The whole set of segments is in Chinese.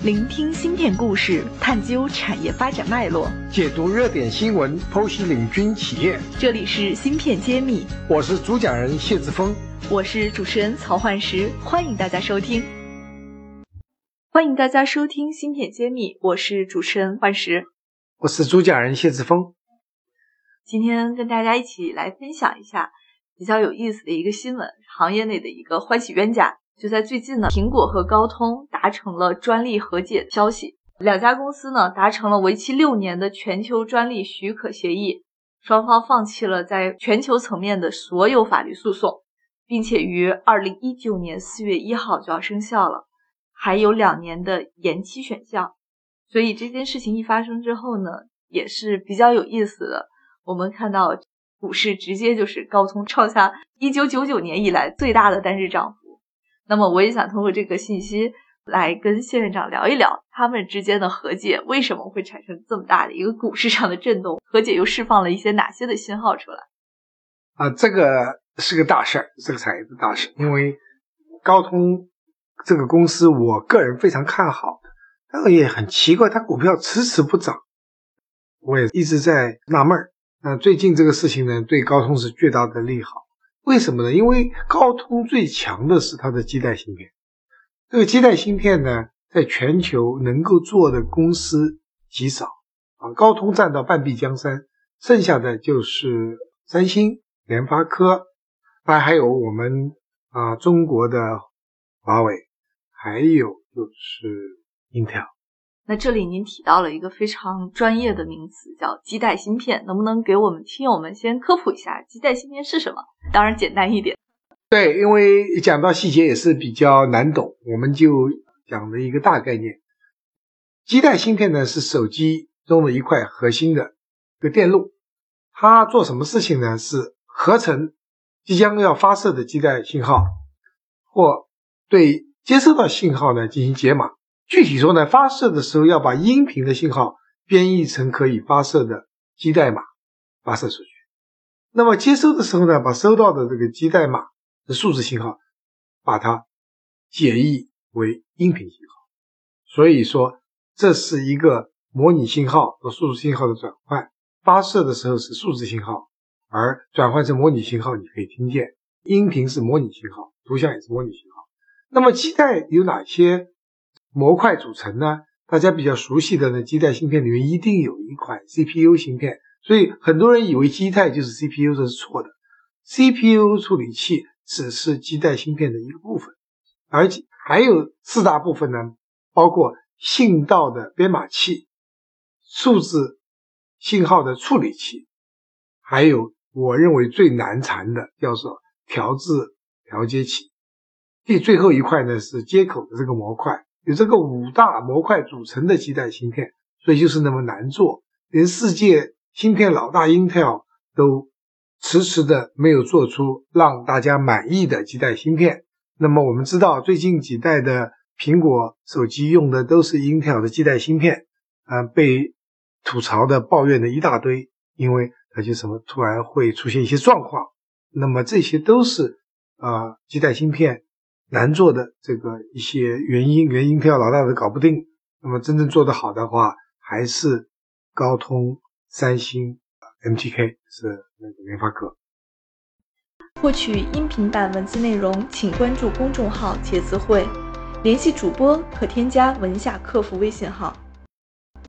聆听芯片故事，探究产业发展脉络，解读热点新闻，剖析领军企业。这里是芯片揭秘，我是主讲人谢志峰，我是主持人曹焕石，欢迎大家收听。欢迎大家收听芯片揭秘，我是主持人焕石，我是主讲人谢志峰。今天跟大家一起来分享一下比较有意思的一个新闻，行业内的一个欢喜冤家。就在最近呢，苹果和高通达成了专利和解消息，两家公司呢达成了为期六年的全球专利许可协议，双方放弃了在全球层面的所有法律诉讼，并且于二零一九年四月一号就要生效了，还有两年的延期选项。所以这件事情一发生之后呢，也是比较有意思的。我们看到股市直接就是高通创下一九九九年以来最大的单日涨幅。那么我也想通过这个信息来跟谢院长聊一聊他们之间的和解为什么会产生这么大的一个股市上的震动，和解又释放了一些哪些的信号出来？啊，这个是个大事儿，这个产业的大事，因为高通这个公司，我个人非常看好的，但是也很奇怪，它股票迟迟不涨，我也一直在纳闷儿。那最近这个事情呢，对高通是巨大的利好。为什么呢？因为高通最强的是它的基带芯片。这个基带芯片呢，在全球能够做的公司极少啊。高通占到半壁江山，剩下的就是三星、联发科，当然还有我们啊中国的华为，还有就是 Intel。那这里您提到了一个非常专业的名词，叫基带芯片，能不能给我们听友们先科普一下基带芯片是什么？当然简单一点。对，因为讲到细节也是比较难懂，我们就讲了一个大概念。基带芯片呢是手机中的一块核心的一个电路，它做什么事情呢？是合成即将要发射的基带信号，或对接收到信号呢进行解码。具体说呢，发射的时候要把音频的信号编译成可以发射的基代码发射出去。那么接收的时候呢，把收到的这个基代码的数字信号，把它解译为音频信号。所以说，这是一个模拟信号和数字信号的转换。发射的时候是数字信号，而转换成模拟信号，你可以听见音频是模拟信号，图像也是模拟信号。那么基带有哪些？模块组成呢？大家比较熟悉的呢，基带芯片里面一定有一款 CPU 芯片，所以很多人以为基带就是 CPU，这是错的。CPU 处理器只是基带芯片的一个部分，而且还有四大部分呢，包括信道的编码器、数字信号的处理器，还有我认为最难缠的叫做调制调节器。第最后一块呢是接口的这个模块。有这个五大模块组成的基带芯片，所以就是那么难做，连世界芯片老大 Intel 都迟迟的没有做出让大家满意的基带芯片。那么我们知道，最近几代的苹果手机用的都是 Intel 的基带芯片，啊，被吐槽的、抱怨的一大堆，因为它就什么突然会出现一些状况。那么这些都是啊，基带芯片。难做的这个一些原因，原因票老大都搞不定。那么真正做得好的话，还是高通、三星、MTK 是那个联发科。获取音频版文字内容，请关注公众号“茄子会”，联系主播可添加文下客服微信号。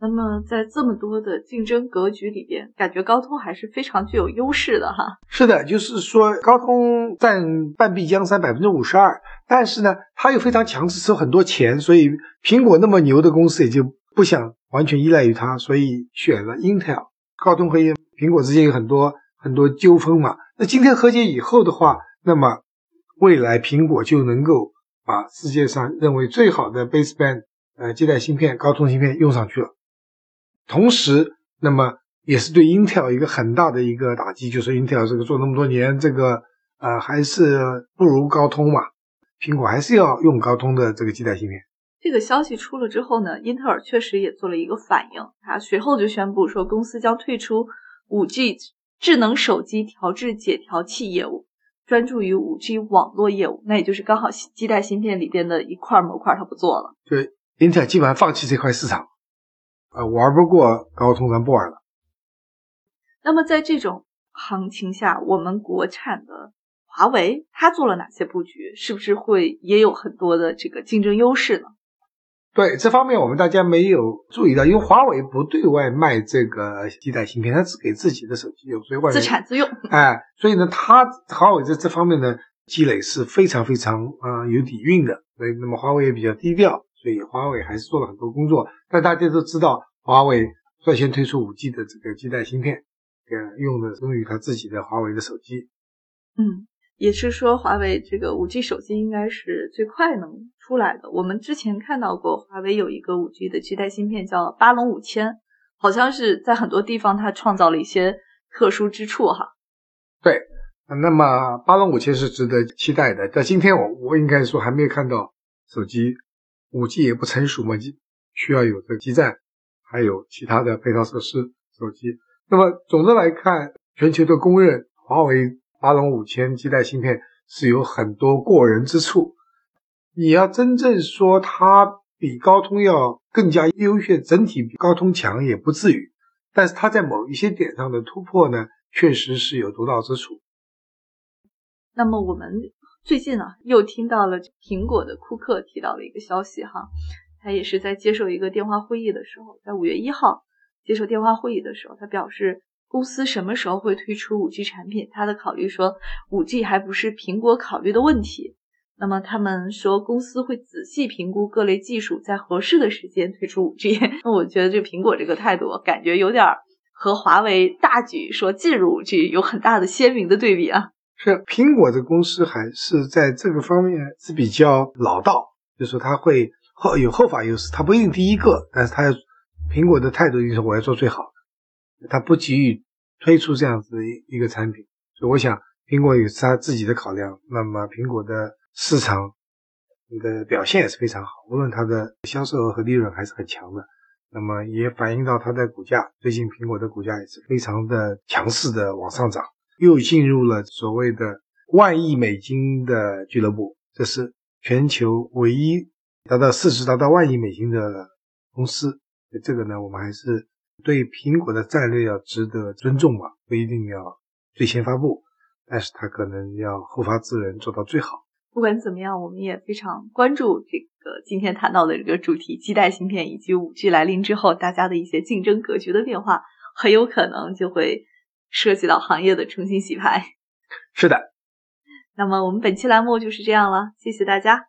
那么，在这么多的竞争格局里边，感觉高通还是非常具有优势的哈。是的，就是说高通占半壁江山百分之五十二，但是呢，它又非常强势，收很多钱，所以苹果那么牛的公司也就不想完全依赖于它，所以选了 Intel。高通和苹果之间有很多很多纠纷嘛。那今天和解以后的话，那么未来苹果就能够把世界上认为最好的 baseband 呃基带芯片高通芯片用上去了。同时，那么也是对 Intel 一个很大的一个打击，就是 Intel 这个做那么多年，这个呃还是不如高通嘛。苹果还是要用高通的这个基带芯片。这个消息出了之后呢，英特尔确实也做了一个反应，它随后就宣布说，公司将退出 5G 智能手机调制解调器业务，专注于 5G 网络业务。那也就是刚好基带芯片里边的一块模块，它不做了。对，英特尔基本上放弃这块市场，呃，玩不过高通，咱不玩了。那么在这种行情下，我们国产的华为它做了哪些布局？是不是会也有很多的这个竞争优势呢？对这方面，我们大家没有注意到，因为华为不对外卖这个基带芯片，它只给自己的手机用，所以外自产自用。哎，所以呢，它华为在这方面呢积累是非常非常啊有底蕴的。所以，那么华为也比较低调，所以华为还是做了很多工作。但大家都知道，华为率先推出五 G 的这个基带芯片，呃，用的用于它自己的华为的手机。嗯。也是说，华为这个五 G 手机应该是最快能出来的。我们之前看到过，华为有一个五 G 的基带芯片叫八龙五千，好像是在很多地方它创造了一些特殊之处哈。对，那么八龙五千是值得期待的。但今天我我应该说还没有看到手机五 G 也不成熟嘛，需要有这个基站，还有其他的配套设施手机。那么总的来看，全球都公认华为。八龙五千基带芯片是有很多过人之处，你要真正说它比高通要更加优秀，整体比高通强也不至于，但是它在某一些点上的突破呢，确实是有独到之处。那么我们最近呢，又听到了苹果的库克提到了一个消息哈，他也是在接受一个电话会议的时候，在五月一号接受电话会议的时候，他表示。公司什么时候会推出五 G 产品？他的考虑说，五 G 还不是苹果考虑的问题。那么他们说，公司会仔细评估各类技术，在合适的时间推出五 G。那我觉得这苹果这个态度，感觉有点和华为大举说进入五 G 有很大的鲜明的对比啊。是苹果的公司还是在这个方面是比较老道，就是说他会后有后发优势，他不一定第一个，但是他要苹果的态度就是我要做最好的。他不急于推出这样子一一个产品，所以我想苹果有它自己的考量。那么苹果的市场的表现也是非常好，无论它的销售额和利润还是很强的。那么也反映到它的股价，最近苹果的股价也是非常的强势的往上涨，又进入了所谓的万亿美金的俱乐部，这是全球唯一达到市值达到万亿美金的公司。这个呢，我们还是。对苹果的战略要值得尊重嘛，不一定要最先发布，但是它可能要后发制人，做到最好。不管怎么样，我们也非常关注这个今天谈到的这个主题：基带芯片以及五 G 来临之后，大家的一些竞争格局的变化，很有可能就会涉及到行业的重新洗牌。是的。那么我们本期栏目就是这样了，谢谢大家。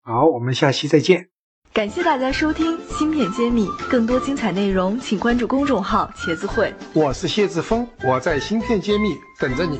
好，我们下期再见。感谢大家收听《芯片揭秘》，更多精彩内容，请关注公众号“茄子会”。我是谢志峰，我在《芯片揭秘》等着你。